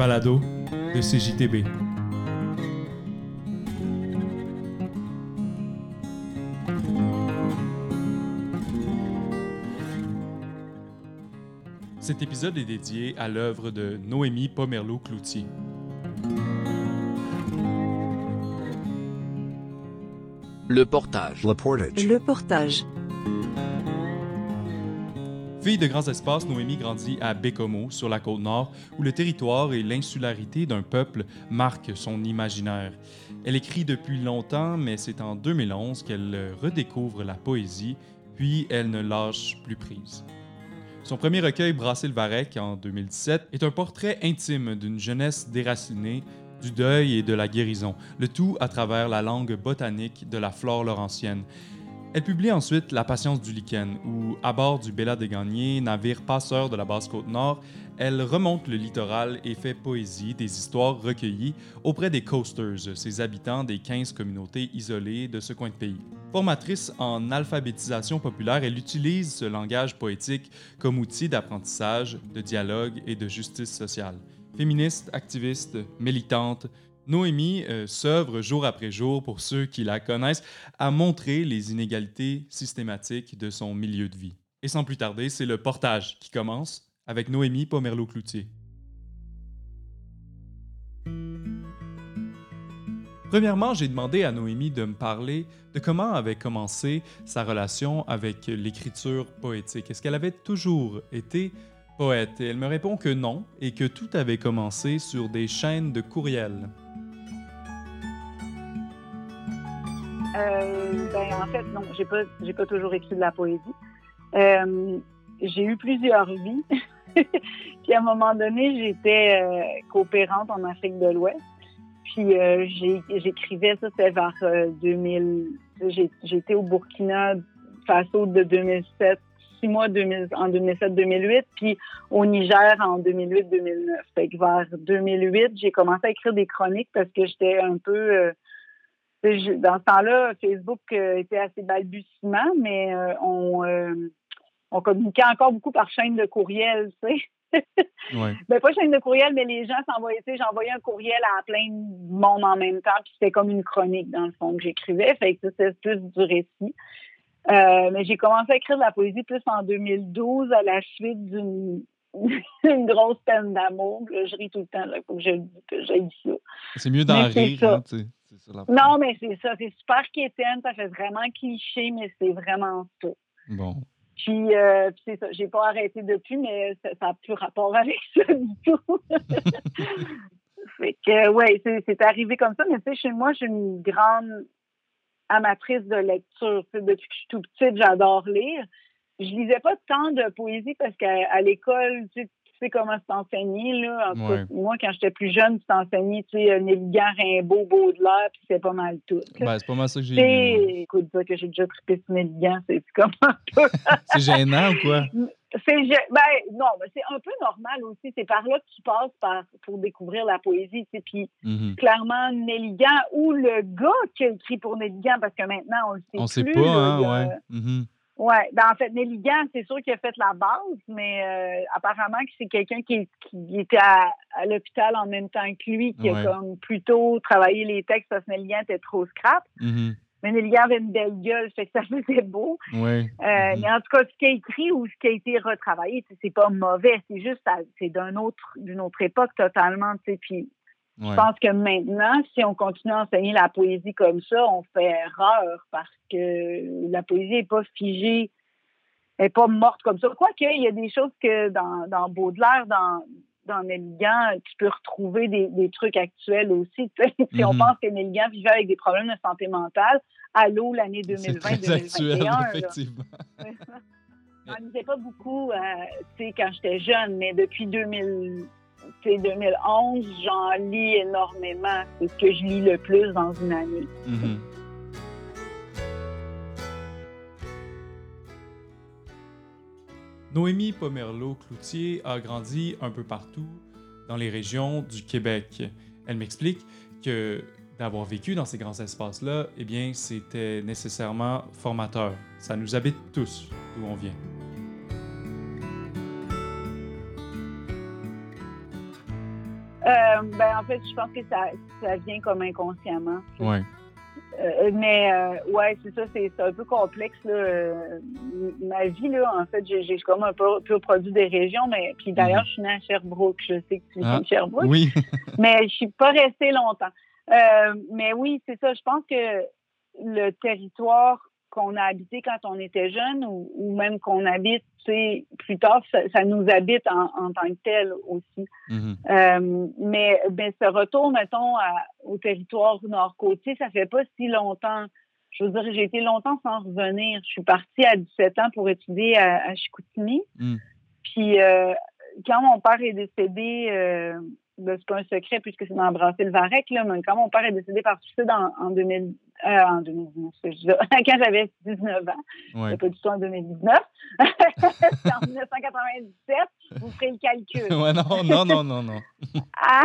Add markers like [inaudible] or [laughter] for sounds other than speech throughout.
balado de CJTB. Cet épisode est dédié à l'œuvre de Noémie Pomerleau-Cloutier. Le portage. Le portage. Le portage. Fille de grands espaces, Noémie grandit à Bécomo, sur la côte nord, où le territoire et l'insularité d'un peuple marquent son imaginaire. Elle écrit depuis longtemps, mais c'est en 2011 qu'elle redécouvre la poésie, puis elle ne lâche plus prise. Son premier recueil, Brasser le Varec, en 2017, est un portrait intime d'une jeunesse déracinée, du deuil et de la guérison, le tout à travers la langue botanique de la flore laurentienne. Elle publie ensuite La patience du lichen, où, à bord du Bella des Gagnés, navire passeur de la Basse-Côte-Nord, elle remonte le littoral et fait poésie des histoires recueillies auprès des coasters, ces habitants des 15 communautés isolées de ce coin de pays. Formatrice en alphabétisation populaire, elle utilise ce langage poétique comme outil d'apprentissage, de dialogue et de justice sociale. Féministe, activiste, militante, Noémie euh, s'œuvre jour après jour, pour ceux qui la connaissent, à montrer les inégalités systématiques de son milieu de vie. Et sans plus tarder, c'est le portage qui commence avec Noémie Pomerleau-Cloutier. Premièrement, j'ai demandé à Noémie de me parler de comment avait commencé sa relation avec l'écriture poétique. Est-ce qu'elle avait toujours été poète? Et elle me répond que non, et que tout avait commencé sur des chaînes de courriels. Euh, ben, en fait, non, j'ai pas, j'ai pas toujours écrit de la poésie. Euh, j'ai eu plusieurs vies. [laughs] Puis à un moment donné, j'étais euh, coopérante en Afrique de l'Ouest. Puis j'écrivais ça, c'était vers euh, 2000. j'ai- J'étais au Burkina Faso de 2007, six mois 2000 en 2007-2008, puis au Niger en 2008-2009. Fait que vers 2008, j'ai commencé à écrire des chroniques parce que j'étais un peu je- dans ce temps-là, Facebook euh, était assez balbutiement, mais euh, on, euh, on communiquait encore beaucoup par chaîne de courriel, tu sais. [laughs] Ouais. Ben, pas chaîne de courriel, mais les gens s'envoyaient, tu sais, j'envoyais un courriel à plein de monde en même temps, puis c'était comme une chronique, dans le fond, que j'écrivais. Fait que c'était plus du récit. Euh, mais j'ai commencé à écrire de la poésie plus en 2012 à la suite d'une [laughs] une grosse peine d'amour. Je ris tout le temps, là, faut que je que j'ai dit ça. C'est mieux d'en rire, hein, tu sais. C'est ça la- Non, mais c'est ça. C'est super quétaine. Ça fait vraiment cliché, mais c'est vraiment ça. Bon. Puis, euh, puis c'est ça. J'ai pas arrêté depuis, mais ça n'a plus rapport avec ça du tout. [laughs] fait que, ouais, c'est c'est arrivé comme ça. Mais tu sais, chez moi, je suis une grande amatrice de lecture. Tu sais, depuis que je suis tout petite, j'adore lire. Je lisais pas tant de poésie parce qu'à l'école, tu sais, tu sais comment c'est enseigné, là. En tout cas, Ouais. moi, quand j'étais plus jeune, c'était enseigné, tu sais, Néligan, Rimbaud, Baudelaire, puis c'est pas mal tout. Ben, c'est pas mal ça que j'ai Tu écoute, dire que j'ai déjà trippé sur Néligan, c'est comme un [laughs] peu... C'est gênant ou quoi? C'est ben non, mais c'est un peu normal aussi. C'est par là que tu passes par, pour découvrir la poésie. tu sais. Puis Mhm. clairement, Néligan ou le gars qui a écrit pour Néligan, parce que maintenant on le sait On sait plus. pas, là, hein, y a- Ouais, ben en fait, Néligan, c'est sûr qu'il a fait la base, mais euh, apparemment que c'est quelqu'un qui, qui était à, à l'hôpital en même temps que lui, qui Ouais. a comme plutôt travaillé les textes parce que Néligan était trop scrap. Mhm. Mais Néligan avait une belle gueule, fait que ça faisait beau. Ouais. Euh, Mhm. Mais en tout cas, ce qui a écrit ou ce qui a été retravaillé, c'est pas mauvais. C'est juste, c'est d'un autre, d'une autre époque totalement. tu sais. Puis Ouais. je pense que maintenant, si on continue à enseigner la poésie comme ça, on fait erreur parce que la poésie est pas figée, elle est pas morte comme ça. Quoique, il y a des choses que dans, dans Baudelaire, dans dans Néligan, tu peux retrouver des, des trucs actuels aussi. Si on Mhm. pense que Néligan vivait avec des problèmes de santé mentale, allô, l'année C'est très actuel, 2020-2021. là. effectivement. [laughs] J'en lisais pas beaucoup, euh, quand j'étais jeune, mais depuis 2000, sais, 2011, j'en lis énormément. C'est ce que je lis le plus dans une année. Mhm. Noémie Pomerleau-Cloutier a grandi un peu partout dans les régions du Québec. Elle m'explique que d'avoir vécu dans ces grands espaces-là, eh bien, c'était nécessairement formateur. Ça nous habite tous d'où on vient. Euh, ben, en fait, je pense que ça, ça vient comme inconsciemment. Ouais. Euh, mais euh, ouais, c'est ça, c'est un peu complexe. Là. Euh, ma vie, là, en fait, j'ai comme un peu, peu produit des régions, mais puis d'ailleurs, Mhm. je suis née à Sherbrooke. Je sais que tu viens Ah, de Sherbrooke, Oui. [laughs] mais je suis pas restée longtemps. Euh, mais oui, c'est ça. Je pense que le territoire qu'on a habité quand on était jeune ou, ou même qu'on habite, tu sais, plus tard, ça, ça nous habite en, en tant que tel aussi. Mhm. Euh, mais ben, ce retour, mettons, à- au territoire nord-côtier, ça fait pas si longtemps. Je veux dire, j'ai été longtemps sans revenir. Je suis partie à 17 ans pour étudier à, à Chicoutimi. Mm. Puis euh, quand mon père est décédé, euh, c'est pas un secret puisque c'est dans Brassé-le-Varec, là, mais quand mon père est décédé par suicide en, en 2000, euh, en 2019, ce que je dis là, [laughs] quand j'avais 19 ans, Ouais. c'est pas du tout en 2019, [laughs] c'est en 1997, vous ferez le calcul. [laughs] ouais, non, non, non, non, non. Ah,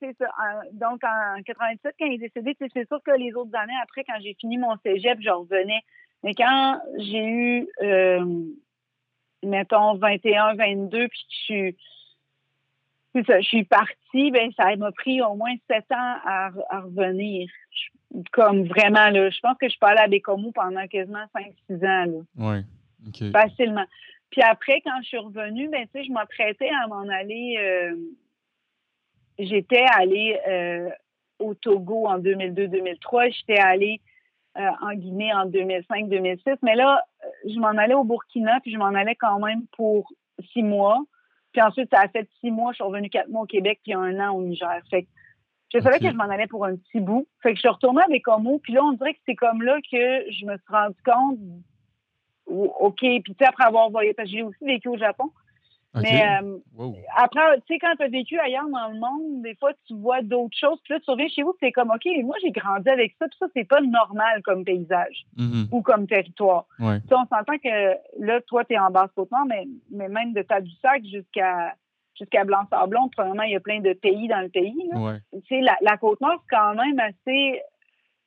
c'est ça. Donc, en 97, quand il est décédé, c'est sûr que les autres années, après, quand j'ai fini mon cégep, je revenais. Mais quand j'ai eu, euh, mettons, 21, 22, puis que je suis, c'est ça, je suis partie, ben, ça m'a pris au moins sept ans à, re- à revenir. Je- comme vraiment, là, je pense que je suis pas allée à Bécomo pendant quasiment 5-6 ans. OK. facilement. Puis après, quand je suis revenue, ben, tu sais, je m'apprêtais à m'en aller. euh, J'étais allée euh, au Togo en 2002-2003. J'étais allée euh, en Guinée en 2005-2006. Mais là, je m'en allais au Burkina, puis je m'en allais quand même pour six mois. Puis ensuite, ça a fait six mois. Je suis revenue quatre mois au Québec, puis un an au Niger. Fait que je savais que je m'en allais pour un petit bout. Fait que je suis retournée avec Homo. Puis là, on dirait que c'est comme là que je me suis rendu compte OK. Puis, tu sais, après avoir voyagé, parce que j'ai aussi vécu au Japon. Mais euh, Wow. après, tu sais, quand tu as vécu ailleurs dans le monde, des fois, tu vois d'autres choses. Puis là, tu reviens chez vous, c'est comme, OK, moi, j'ai grandi avec ça. Puis ça, c'est pas normal comme paysage Mhm. ou comme territoire. Ouais. Tu sais, on s'entend que là, toi, tu es en Basse-Côte-Nord, mais, mais même de Tadoussac jusqu'à jusqu'à Blanc-Sablon, probablement, il y a plein de pays dans le pays. là Ouais. tu sais, la, la Côte-Nord, c'est quand même assez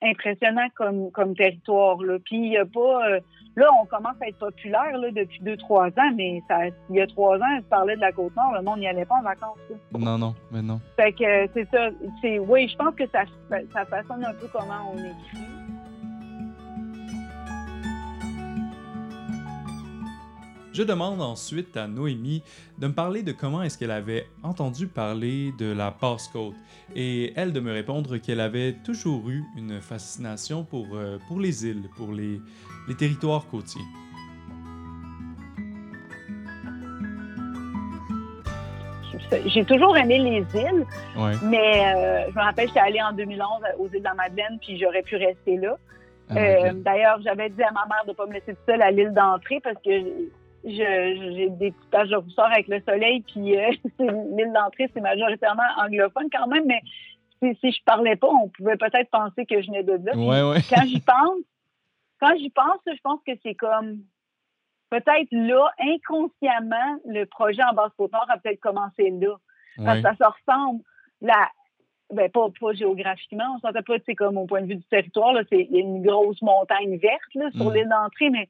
impressionnant comme, comme territoire. Là. Puis, il y a pas. euh, là, on commence à être populaire là, depuis deux, trois ans, mais ça, il y a trois ans, je parlais de la Côte-Nord, le monde n'y allait pas en vacances. là. Non, non, mais non. Fait que c'est ça. C'est, oui, je pense que ça, ça façonne un peu comment on écrit. Je demande ensuite à Noémie de me parler de comment est-ce qu'elle avait entendu parler de la passe-côte et elle de me répondre qu'elle avait toujours eu une fascination pour, euh, pour les îles, pour les, les territoires côtiers. J'ai toujours aimé les îles, Ouais. mais euh, je me rappelle, j'étais allée en 2011 aux îles de la Madeleine, puis j'aurais pu rester là. Ah, Euh. D'ailleurs, j'avais dit à ma mère de ne pas me laisser toute seule à l'île d'entrée parce que j'ai des petites taches de rousseur avec le soleil, puis euh, [laughs] l'île d'entrée, c'est majoritairement anglophone quand même, mais si, si je parlais pas, on pouvait peut-être penser que je venais de là. Puis Ouais, ouais. Quand j'y pense, quand j'y pense, je pense que c'est comme peut-être là, inconsciemment, le projet en Basse-Côte-Nord a peut-être commencé là. Parce Ouais. que ça se ressemble. La, ben, pas, pas géographiquement, on s'entend pas, c'est comme au point de vue du territoire, là, c'est il y a une grosse montagne verte là, sur Mm. l'île d'entrée, mais,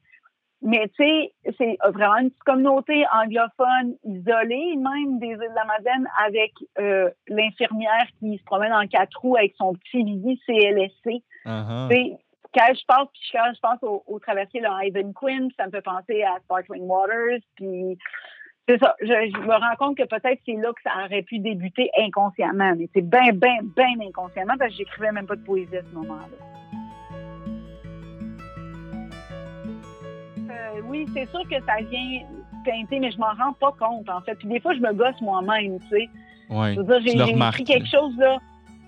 mais tu sais, c'est vraiment une petite communauté anglophone isolée, même des îles de la Madeleine, avec euh, l'infirmière qui se promène en quatre roues avec son petit Lily CLSC. Tu sais, Quand je pense, puis quand je pense au, au traversier là, Ivan Quinn, ça me fait penser à Sparkling Waters, puis c'est ça. Je, je me rends compte que peut-être c'est là que ça aurait pu débuter inconsciemment, mais c'est bien, bien, bien inconsciemment parce que j'écrivais même pas de poésie à ce moment-là. Euh, oui, c'est sûr que ça vient teinter, mais je m'en rends pas compte, en fait. Puis des fois, je me gosse moi-même, tu sais. Ouais. Je veux dire, Tu j'ai le écrit quelque chose, là.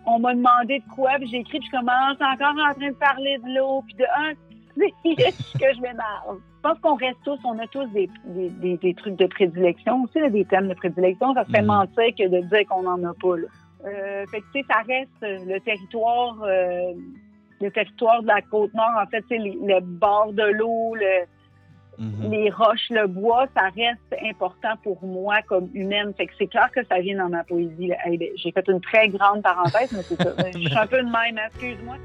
On m'a demandé de quoi, puis j'ai écrit, puis je commence encore en train de parler de l'eau, puis de un, [laughs] que je m'énerve? Je pense qu'on reste tous, on a tous des, des, des, des trucs de prédilection, aussi là, des thèmes de prédilection. Ça serait Mhm. mentir que de dire qu'on n'en a pas. Là. Euh, fait que, tu sais, ça reste euh, le territoire, euh, le territoire de la côte nord, en fait, tu sais, les- le bord de l'eau, le, Mhm. les roches, le bois, ça reste important pour moi comme humaine. Fait que c'est clair que ça vient dans ma poésie. là. Hey, ben, J'ai fait une très grande parenthèse, mais c'est ça. [laughs] Je suis un peu de même, hein, excuse-moi.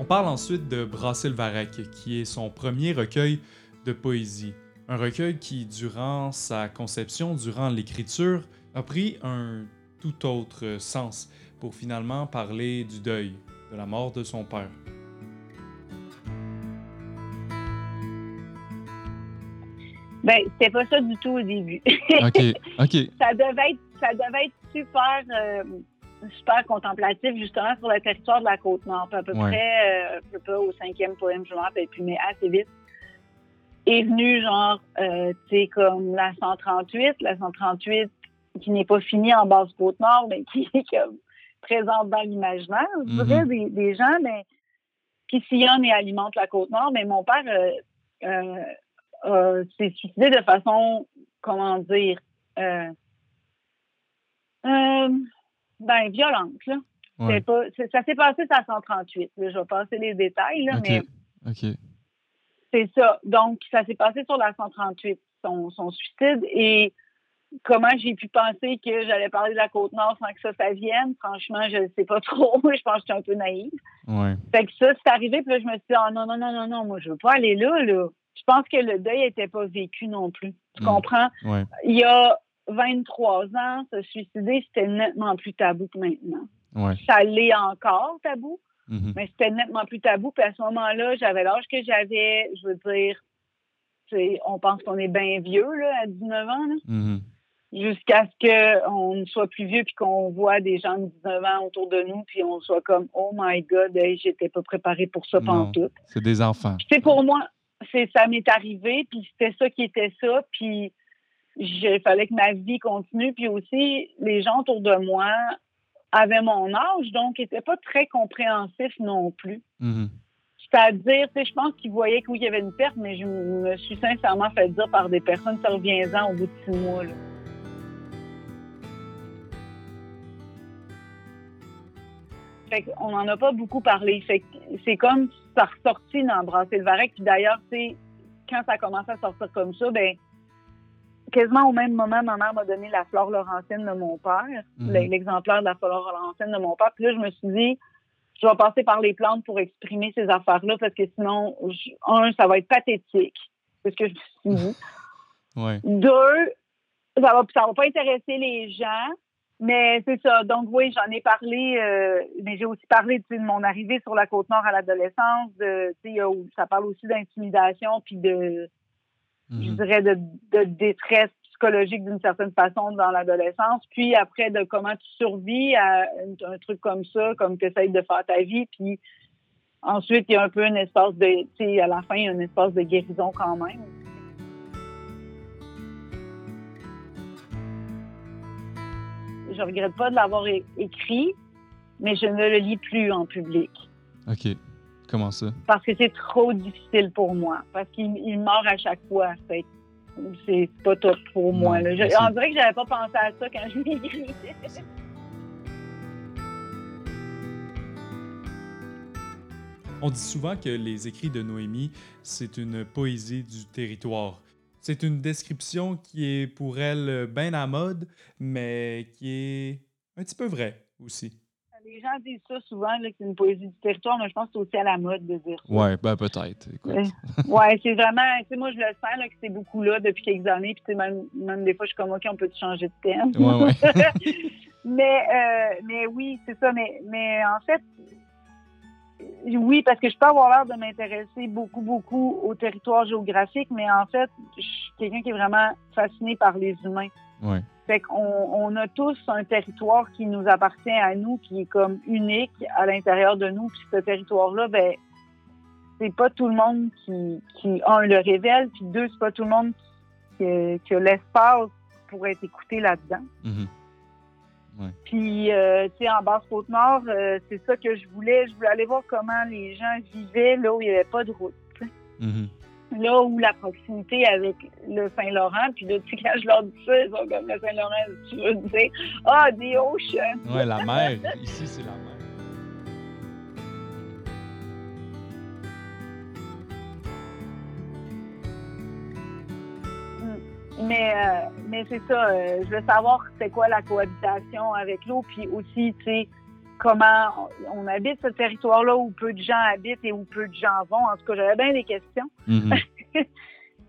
On parle ensuite de Varec, qui est son premier recueil de poésie. Un recueil qui, durant sa conception, durant l'écriture, a pris un tout autre sens pour finalement parler du deuil, de la mort de son père. Ben, c'était pas ça du tout au début. [laughs] OK, OK. ça devait être, ça devait être super, euh, super contemplatif, justement, sur le territoire de la Côte-Nord. À peu Ouais. près, euh, peu pas au cinquième poème, je me rappelle plus, mais assez vite. Est venu, genre, euh, tu sais, comme la 138, la 138 qui n'est pas finie en basse Côte-Nord, mais qui est comme présente dans l'imaginaire, je dirais, Mhm. des, des gens, mais qui sillonnent et alimentent la Côte-Nord. Mais mon père euh, euh, s'est suicidé de façon, comment dire, euh, euh, ben, violente, là. Ouais. Pas, ça s'est passé à 138. là. Je vais passer les détails, là, mais OK. c'est ça. Donc, ça s'est passé sur la 138, son, son suicide. Et comment j'ai pu penser que j'allais parler de la Côte-Nord sans que ça, ça vienne, franchement, je ne sais pas [laughs] trop. je pense que j'étais un peu naïve. Ouais. Fait que ça, c'est arrivé, puis là, je me suis dit, ah non, non, non, non, non, moi, je veux pas aller là, là. Je pense que le deuil n'était pas vécu non plus. Tu Mm. comprends? Ouais. Il y a 23 ans, se suicider, c'était nettement plus tabou que maintenant. Ouais. Ça l'est encore tabou, Mhm. mais c'était nettement plus tabou. Puis à ce moment-là, j'avais l'âge que j'avais, je veux dire, on pense qu'on est bien vieux, là, à 19 ans, là, Mhm. jusqu'à ce qu'on soit plus vieux puis qu'on voit des gens de 19 ans autour de nous, puis on soit comme, oh my God, hey, j'étais pas préparée pour ça Non. pantoute. C'est des enfants. Sais, pour moi, c'est ça m'est arrivé, puis c'était ça qui était ça, puis il fallait que ma vie continue, puis aussi les gens autour de moi avaient mon âge, donc n'étaient pas très compréhensifs non plus. Mhm. C'est-à-dire, tu sais, je pense qu'ils voyaient que oui, il y avait une perte, mais je me suis sincèrement fait dire par des personnes, ça revient-en au bout de six mois. Là. Fait qu'on n'en a pas beaucoup parlé. Fait que c'est comme ça a ressorti dans Brasser le Varec. Puis d'ailleurs, tu sais, quand ça a commencé à sortir comme ça, ben quasiment au même moment, ma mère m'a donné la fleur laurentienne de mon père, Mhm. l'exemplaire de la fleur laurentienne de mon père. Puis là, je me suis dit, je vais passer par les plantes pour exprimer ces affaires-là parce que sinon, je- un, ça va être pathétique. C'est ce que je me suis dit. [laughs] Ouais. Deux, ça va, ça va pas intéresser les gens. Mais c'est ça. Donc oui, j'en ai parlé, euh, mais j'ai aussi parlé de mon arrivée sur la côte nord à l'adolescence. Ça parle aussi d'intimidation puis de, je Mhm. dirais, de, de détresse psychologique d'une certaine façon dans l'adolescence. Puis après, de comment tu survis à un, un truc comme ça, comme tu essayes de faire ta vie. Puis ensuite, il y a un peu un espace de, tu sais, à la fin, il y a un espace de guérison quand même. Je regrette pas de l'avoir écrit, mais je ne le lis plus en public OK. Comment ça? parce que c'est trop difficile pour moi. Parce qu'il il meurt à chaque fois. Fait c'est pas top pour Non, moi. là. Je- on dirait que j'avais pas pensé à ça quand je l'ai écrit. On dit souvent que les écrits de Noémie, c'est une poésie du territoire. C'est une description qui est pour elle bien à mode, mais qui est un petit peu vraie aussi. Les gens disent ça souvent, là, que c'est une poésie du territoire, mais je pense que c'est aussi à la mode de dire ça. Ouais, ben peut-être. Ouais. Ouais, c'est vraiment, tu sais, moi, je le sens, là, que c'est beaucoup là depuis quelques années. Puis, même, même des fois, je suis comme, OK, on peut changer de thème? Ouais, ouais. [laughs] mais, euh, mais oui, c'est ça. Mais, mais en fait, oui, parce que je peux avoir l'air de m'intéresser beaucoup, beaucoup au territoire géographique, mais en fait, je suis quelqu'un qui est vraiment fasciné par les humains. Ouais. Fait qu'on on a tous un territoire qui nous appartient à nous, qui est comme unique à l'intérieur de nous. Puis ce territoire-là, ben, c'est pas tout le monde qui, qui, un, le révèle, puis deux, c'est pas tout le monde qui, qui a l'espace pour être écouté là-dedans. Puis, euh, tu sais, en Basse-Côte-Nord, euh, c'est ça que je voulais. Je voulais aller voir comment les gens vivaient là où il n'y avait pas de route. Mhm. Là où la proximité avec le Saint-Laurent, puis là, tu sais, quand je leur dis ça, ils sont comme le Saint-Laurent, tu veux dire, ah, the ocean! Ouais, la mer. Ici, c'est la mer. Mais, euh, mais c'est ça, euh, je veux savoir c'est quoi la cohabitation avec l'eau, puis aussi, tu sais, comment on, habite ce territoire-là où peu de gens habitent et où peu de gens vont. En tout cas, j'avais bien des questions. Mhm. [laughs]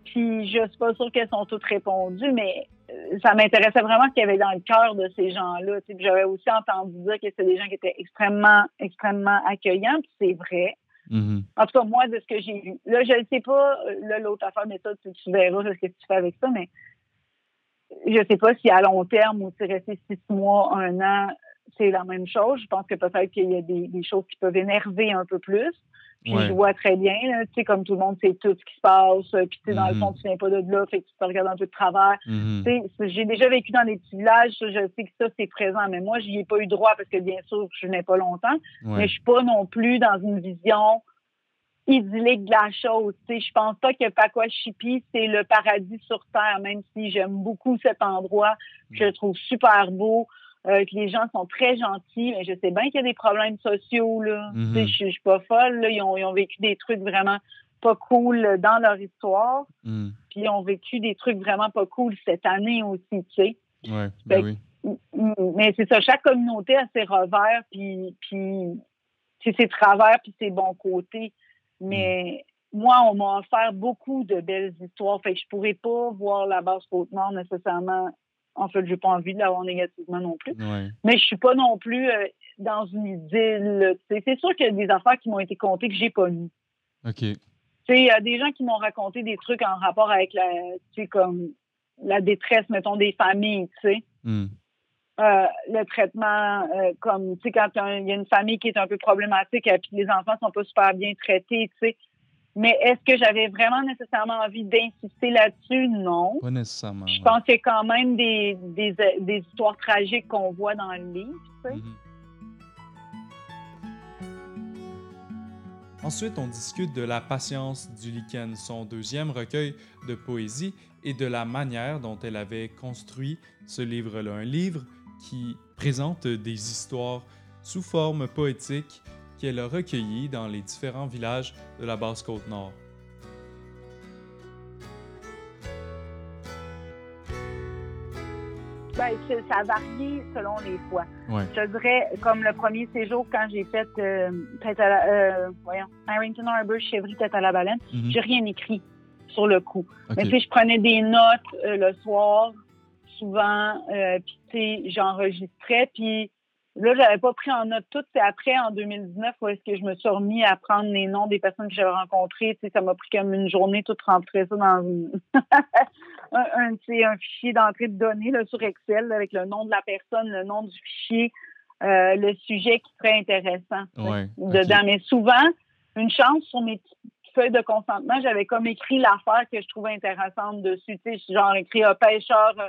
Puis je suis pas sûre qu'elles sont toutes répondues, mais euh, ça m'intéressait vraiment ce qu'il y avait dans le cœur de ces gens-là. J'avais aussi entendu dire que c'était des gens qui étaient extrêmement, extrêmement accueillants, puis c'est vrai. Mhm. En tout cas, moi, de ce que j'ai vu. Là, je ne sais pas, euh, là, l'autre affaire, mais ça, tu, verras ce que tu fais avec ça, mais je ne sais pas si à long terme ou si rester six mois, un an, c'est la même chose. Je pense que peut-être qu'il y a des, choses qui peuvent énerver un peu plus. Ouais. je vois très bien, là, tu sais, comme tout le monde sait tout ce qui se passe, euh, puis tu sais, dans le Mhm. fond, tu viens pas de là, fait que tu te regardes un peu de travers. Tu sais, J'ai déjà vécu dans des petits villages, ça, je sais que ça, c'est présent, mais moi, j'y ai pas eu droit parce que, bien sûr, je n'ai pas longtemps, Ouais. mais je suis pas non plus dans une vision idyllique de la chose. Tu sais, je pense pas que Pacoachipi, c'est le paradis sur Terre, même si j'aime beaucoup cet endroit, je le trouve super beau, euh, que les gens sont très gentils, mais je sais bien qu'il y a des problèmes sociaux, là. Mhm. Je, je suis pas folle, là. Ils ont, ils ont vécu des trucs vraiment pas cool dans leur histoire, Mhm. puis ils ont vécu des trucs vraiment pas cool cette année aussi, tu sais. Ouais. Ben oui. Mais c'est ça, chaque communauté a ses revers, puis, ses travers, puis ses bons côtés. Mais moi, on m'a offert beaucoup de belles histoires. Fait que je pourrais pas voir la base Côte-Nord nécessairement. En fait, j'ai pas envie de l'avoir négativement non plus. Ouais. Mais je suis pas non plus euh, dans une idylle. C'est sûr qu'il y a des affaires qui m'ont été contées que j'ai pas lues. OK. Il y a des gens qui m'ont raconté des trucs en rapport avec la, comme la détresse, mettons, des familles, tu sais. Mhm. Euh, le traitement, euh, comme, tu sais, quand il y a une famille qui est un peu problématique et puis les enfants sont pas super bien traités, tu sais. Mais est-ce que j'avais vraiment nécessairement envie d'insister là-dessus? Non. Pas nécessairement. Je ouais. pense qu'il y a quand même des, des, des histoires tragiques qu'on voit dans le livre, tu sais. Mhm. Ensuite, on discute de La patience du lichen, son deuxième recueil de poésie, et de la manière dont elle avait construit ce livre-là. Un livre qui présente des histoires sous forme poétique qu'elle a recueillies dans les différents villages de la Basse-Côte-Nord. Ben, ça varie selon les fois. Ouais. Je te dirais, comme le premier séjour, quand j'ai fait euh, tête à la, euh, voyons, Harrington Harbour, Chevry, tête à la baleine, Mhm. j'ai rien écrit sur le coup. Mais tu je prenais des notes euh, le soir, souvent, euh, puis tu sais, j'enregistrais, puis là, j'avais pas pris en note tout. C'est après, en 2019, où est-ce que je me suis remis à prendre les noms des personnes que j'avais rencontrées. Tu sais, ça m'a pris comme une journée tout rentrer ça dans une... [laughs] un, un, tu sais, un fichier d'entrée de données là, sur Excel avec le nom de la personne, le nom du fichier, euh, le sujet qui serait intéressant Ouais, dedans. Mais souvent, une chance sur mes petites feuilles de consentement, j'avais comme écrit l'affaire que je trouvais intéressante dessus. Tu sais, genre écrit un pêcheur, euh,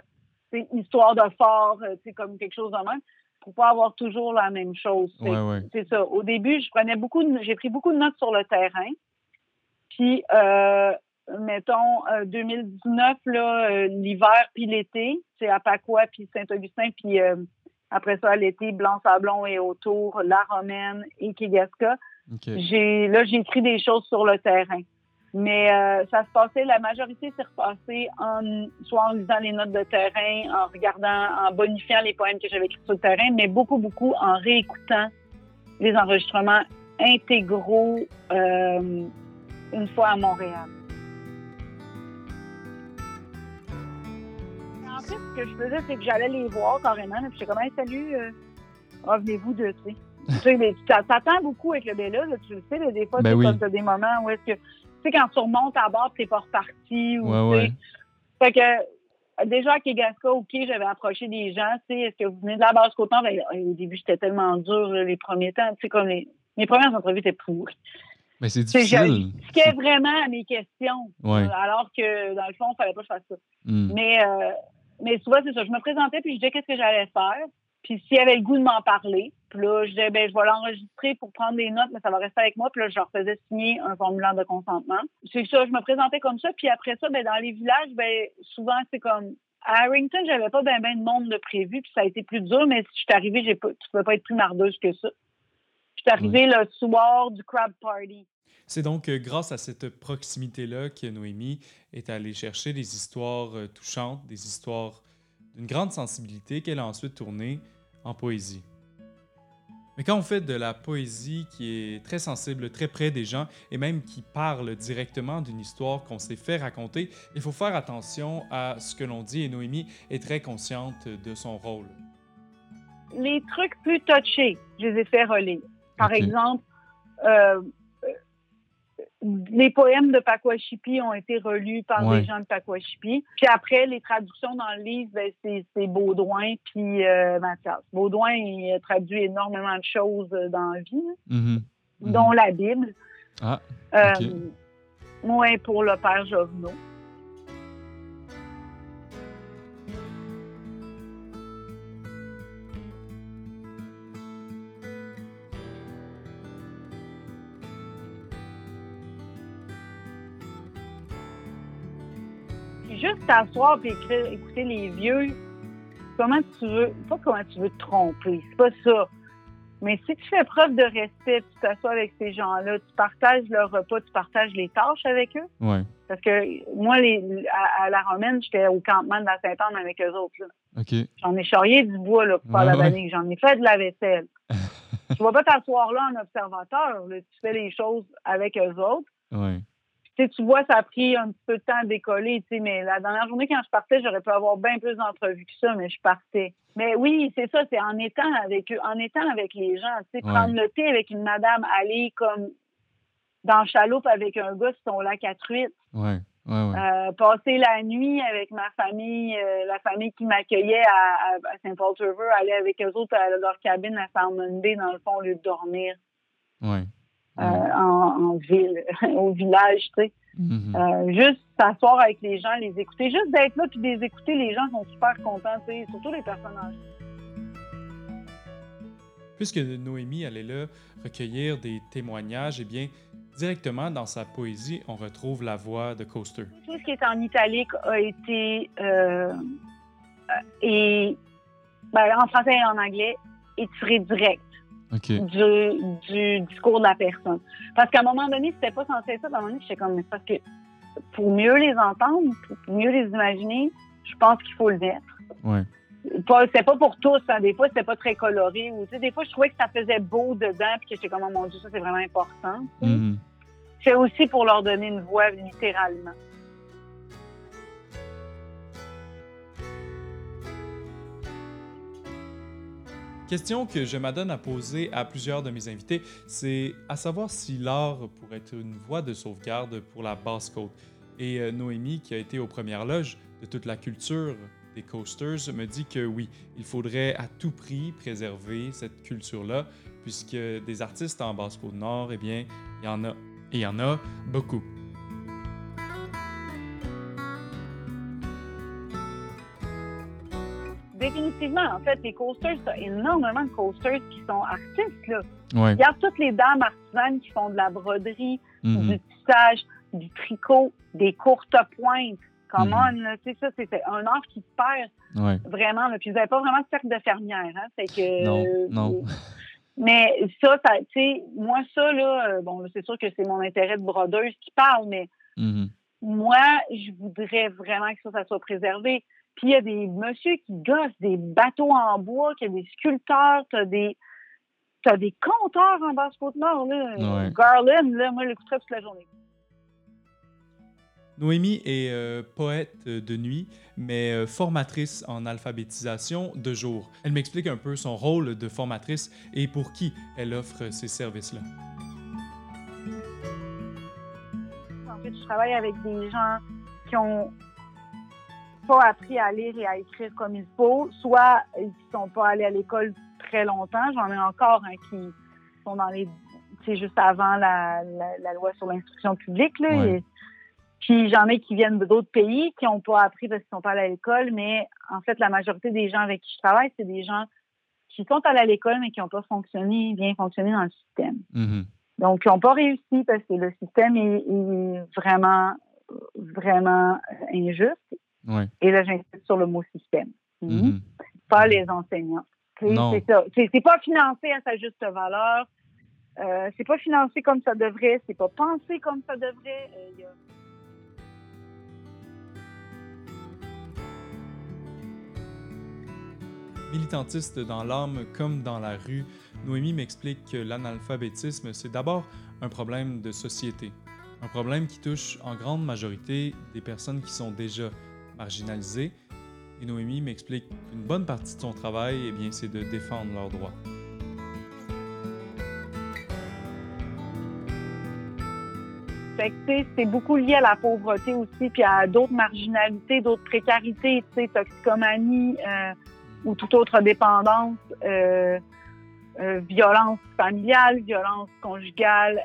tu sais, histoire de fort, euh, comme quelque chose de même, pour pas avoir toujours la même chose. Ouais, ouais. C'est ça. Au début, je prenais beaucoup j'ai pris beaucoup de notes sur le terrain. Puis, euh, mettons, euh, 2019, là, euh, l'hiver puis l'été, c'est à Pacois puis Saint-Augustin, puis euh, après ça, l'été, Blanc-Sablon et autour, La Romaine et Kegaska. Ok. J'ai, là, j'ai écrit des choses sur le terrain. Mais euh, ça se passait, la majorité s'est repassée en, soit en lisant les notes de terrain, en regardant, en bonifiant les poèmes que j'avais écrits sur le terrain, mais beaucoup, beaucoup en réécoutant les enregistrements intégraux euh, une fois à Montréal. En fait, ce que je faisais, c'est que j'allais les voir carrément, puis j'étais comme, hey, salut, euh, ah, venez-vous de, tu sais. Tu t'attends beaucoup avec le Bella, là, tu le sais, là, des fois, Ben tu oui. as des moments où est-ce que, sais, quand tu remontes à bord, t'es pas reparti, ou, Ouais, tu. Fait que, déjà, à Kegaska, OK, j'avais approché des gens, tu sais, est-ce que vous venez de la base Côte-Nord? Ben, au début, j'étais tellement dur, les premiers temps, tu sais, comme les, mes premières entrevues étaient pourries. Mais c'est Tu difficile. Piquais vraiment à mes questions, Ouais. euh, alors que, dans le fond, il fallait pas que je fasse ça. Mhm. Mais, euh, mais souvent, c'est ça. Je me présentais puis je disais qu'est-ce que j'allais faire. Puis s'il y avait le goût de m'en parler, puis là, je disais, ben, je vais l'enregistrer pour prendre des notes, mais ça va rester avec moi. Puis là, je leur faisais signer un formulaire de consentement. C'est ça, je me présentais comme ça. Puis après ça, ben, dans les villages, ben, souvent, c'est comme, à Harrington, j'avais pas ben, ben de monde de prévu, puis ça a été plus dur, mais si je suis arrivée, j'ai pas, tu peux pas être plus mardeuse que ça. Je suis arrivée le soir du crab party. C'est donc euh, grâce à cette proximité-là que Noémie est allée chercher des histoires euh, touchantes, des histoires d'une grande sensibilité qu'elle a ensuite tournées en poésie. Mais quand on fait de la poésie qui est très sensible, très près des gens et même qui parle directement d'une histoire qu'on s'est fait raconter, il faut faire attention à ce que l'on dit et Noémie est très consciente de son rôle. Les trucs plus touchés, je les ai fait relire. Par exemple, euh, les poèmes de Pakwashipi ont été relus par Ouais. des gens de Pakwashipi. Puis après, les traductions dans le livre, ben, c'est, c'est Baudouin puis euh, Mathias. Baudouin, il a traduit énormément de choses euh, dans la vie. Mhm. dont la Bible. Ah, Euh, pour le père Jovenot. T'asseoir et écrire, écouter les vieux, comment tu veux, pas comment tu veux te tromper, c'est pas ça. Mais si tu fais preuve de respect, tu t'assois avec ces gens-là, tu partages leur repas, tu partages les tâches avec eux. ouais. Parce que moi, les, à, à la Romaine, j'étais au campement de la Sainte-Anne avec eux autres. là. J'en ai charrié du bois là, pour faire la Ouais, ouais. J'en ai fait de la vaisselle. [laughs] tu vas pas t'asseoir là en observateur. là. Tu fais les choses avec eux autres. Ouais. Tu vois, ça a pris un petit peu de temps à décoller, mais la dernière journée, quand je partais, j'aurais pu avoir bien plus d'entrevues que ça, mais je partais. Mais oui, c'est ça, c'est en étant avec eux, en étant avec les gens, tu sais, Ouais. prendre le thé avec une madame, aller comme dans le chaloupe avec un gars sur son lac à truite, Ouais. Euh, passer la nuit avec ma famille, euh, la famille qui m'accueillait à, à, à Saint-Paul-River, aller avec eux autres à leur cabine à Salmon Bay, dans le fond, au lieu de dormir Ouais. Euh, en, en ville, [laughs] au village, tu sais. Mhm. Euh, juste s'asseoir avec les gens, les écouter. Juste d'être là puis de les écouter, les gens sont super contents, tu sais, surtout les personnages. Puisque Noémie allait là recueillir des témoignages, eh bien, directement dans sa poésie, on retrouve la voix de Coaster. Tout ce qui est en italique a été euh, et ben, en français et en anglais étiré direct Du, du discours de la personne. Parce qu'à un moment donné, c'était pas censé être ça. À un moment donné, j'étais comme, mais parce que pour mieux les entendre, pour mieux les imaginer, je pense qu'il faut le mettre. Ouais. pas c'était pas pour tous hein. des fois c'était pas très coloré ou des fois je trouvais que ça faisait beau dedans puis que j'étais comme oh mon dieu ça c'est vraiment important. Mhm. c'est aussi pour leur donner une voix littéralement Question que je m'adonne à poser à plusieurs de mes invités, c'est à savoir si l'art pourrait être une voie de sauvegarde pour la basse-côte. Et euh, Noémie, qui a été aux premières loges de toute la culture des coasters, me dit que oui, il faudrait à tout prix préserver cette culture-là, puisque des artistes en Basse-Côte-Nord, eh bien, il y en a. Et il y en a beaucoup. En fait les coasters il y a énormément de coasters qui sont artistes là Ouais. regarde toutes les dames artisanes qui font de la broderie Mhm. du tissage du tricot des courtes pointes come Mhm. on tu sais ça c'est un art qui se perd Ouais. vraiment là. puis vous n'avez pas vraiment de cercle de fermière hein fait que Non, euh, non. Mais ça, ça tu sais, moi, ça, là, euh, bon, c'est sûr que c'est mon intérêt de brodeuse qui parle, mais Mhm. moi, je voudrais vraiment que ça, ça soit préservé. Puis il y a des messieurs qui gossent des bateaux en bois, qu'il y a des sculpteurs, t'as des t'as des conteurs en Basse-Côte-Nord, là. Ouais. Garland, là, moi, je l'écouterais toute la journée. Noémie est euh, poète de nuit, mais euh, formatrice en alphabétisation de jour. Elle m'explique un peu son rôle de formatrice et pour qui elle offre ces services-là. En fait, je travaille avec des gens qui ont pas appris à lire et à écrire comme il faut, soit ils ne sont pas allés à l'école très longtemps. J'en ai encore hein, qui sont dans les, c'est juste avant la, la, la loi sur l'instruction publique. Là, Ouais. Et- puis j'en ai qui viennent d'autres pays qui n'ont pas appris parce qu'ils sont pas allés à l'école, mais en fait, la majorité des gens avec qui je travaille, c'est des gens qui sont allés à l'école, mais qui n'ont pas fonctionné, bien fonctionné dans le système. Mhm. Donc, ils n'ont pas réussi parce que le système est, est vraiment, vraiment injuste. Ouais. Et là, j'insiste sur le mot système. Mhm. Mhm. Pas les enseignants. C'est ça. C'est pas financé à sa juste valeur. Euh, c'est pas financé comme ça devrait. C'est pas pensé comme ça devrait. Euh, il y a- Militantiste dans l'âme comme dans la rue, Noémie m'explique que l'analphabétisme, c'est d'abord un problème de société, un problème qui touche en grande majorité des personnes qui sont déjà marginalisées. Et Noémie m'explique qu'une bonne partie de son travail, eh bien, c'est de défendre leurs droits. c'est beaucoup lié à la pauvreté aussi, puis à d'autres marginalités, d'autres précarités, toxicomanie euh, ou toute autre dépendance, euh, euh, violence familiale, violence conjugale,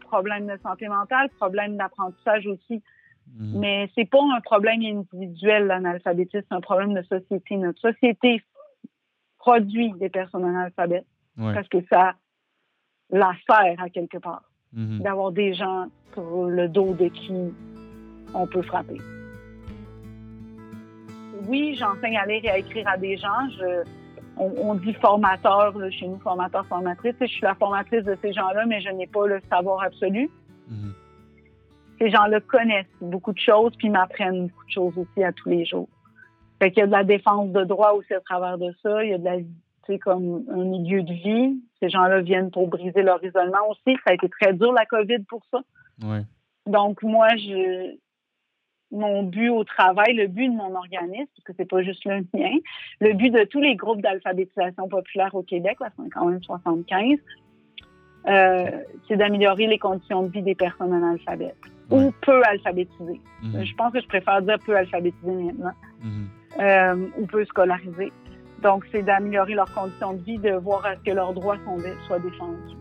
problème de santé mentale, problème d'apprentissage aussi. Mmh. Mais c'est pas un problème individuel, l'analphabétisme, c'est un problème de société. Notre société produit des personnes analphabètes parce que ça la sert à quelque part. Mhm. d'avoir des gens sur le dos de qui on peut frapper. Oui, j'enseigne à lire et à écrire à des gens. on, dit formateur chez nous, formateur, formatrice. Je suis la formatrice de ces gens-là, mais je n'ai pas le savoir absolu. Mhm. Ces gens-là connaissent beaucoup de choses puis m'apprennent beaucoup de choses aussi à tous les jours. Fait qu'il y a de la défense de droit aussi à travers de ça. Il y a de la c'est comme un milieu de vie. Ces gens-là viennent pour briser leur isolement aussi. Ça a été très dur, la COVID, pour ça. Donc, moi, je, mon but au travail, le but de mon organisme, parce que c'est pas juste le mien, le but de tous les groupes d'alphabétisation populaire au Québec, là, c'est quand même 75, euh, c'est d'améliorer les conditions de vie des personnes analphabètes ou peu alphabétisées. Mhm. Je pense que je préfère dire peu alphabétisées maintenant, mhm. euh, ou peu scolarisées. Donc, c'est d'améliorer leurs conditions de vie, de voir à ce que leurs droits sont, soient défendus.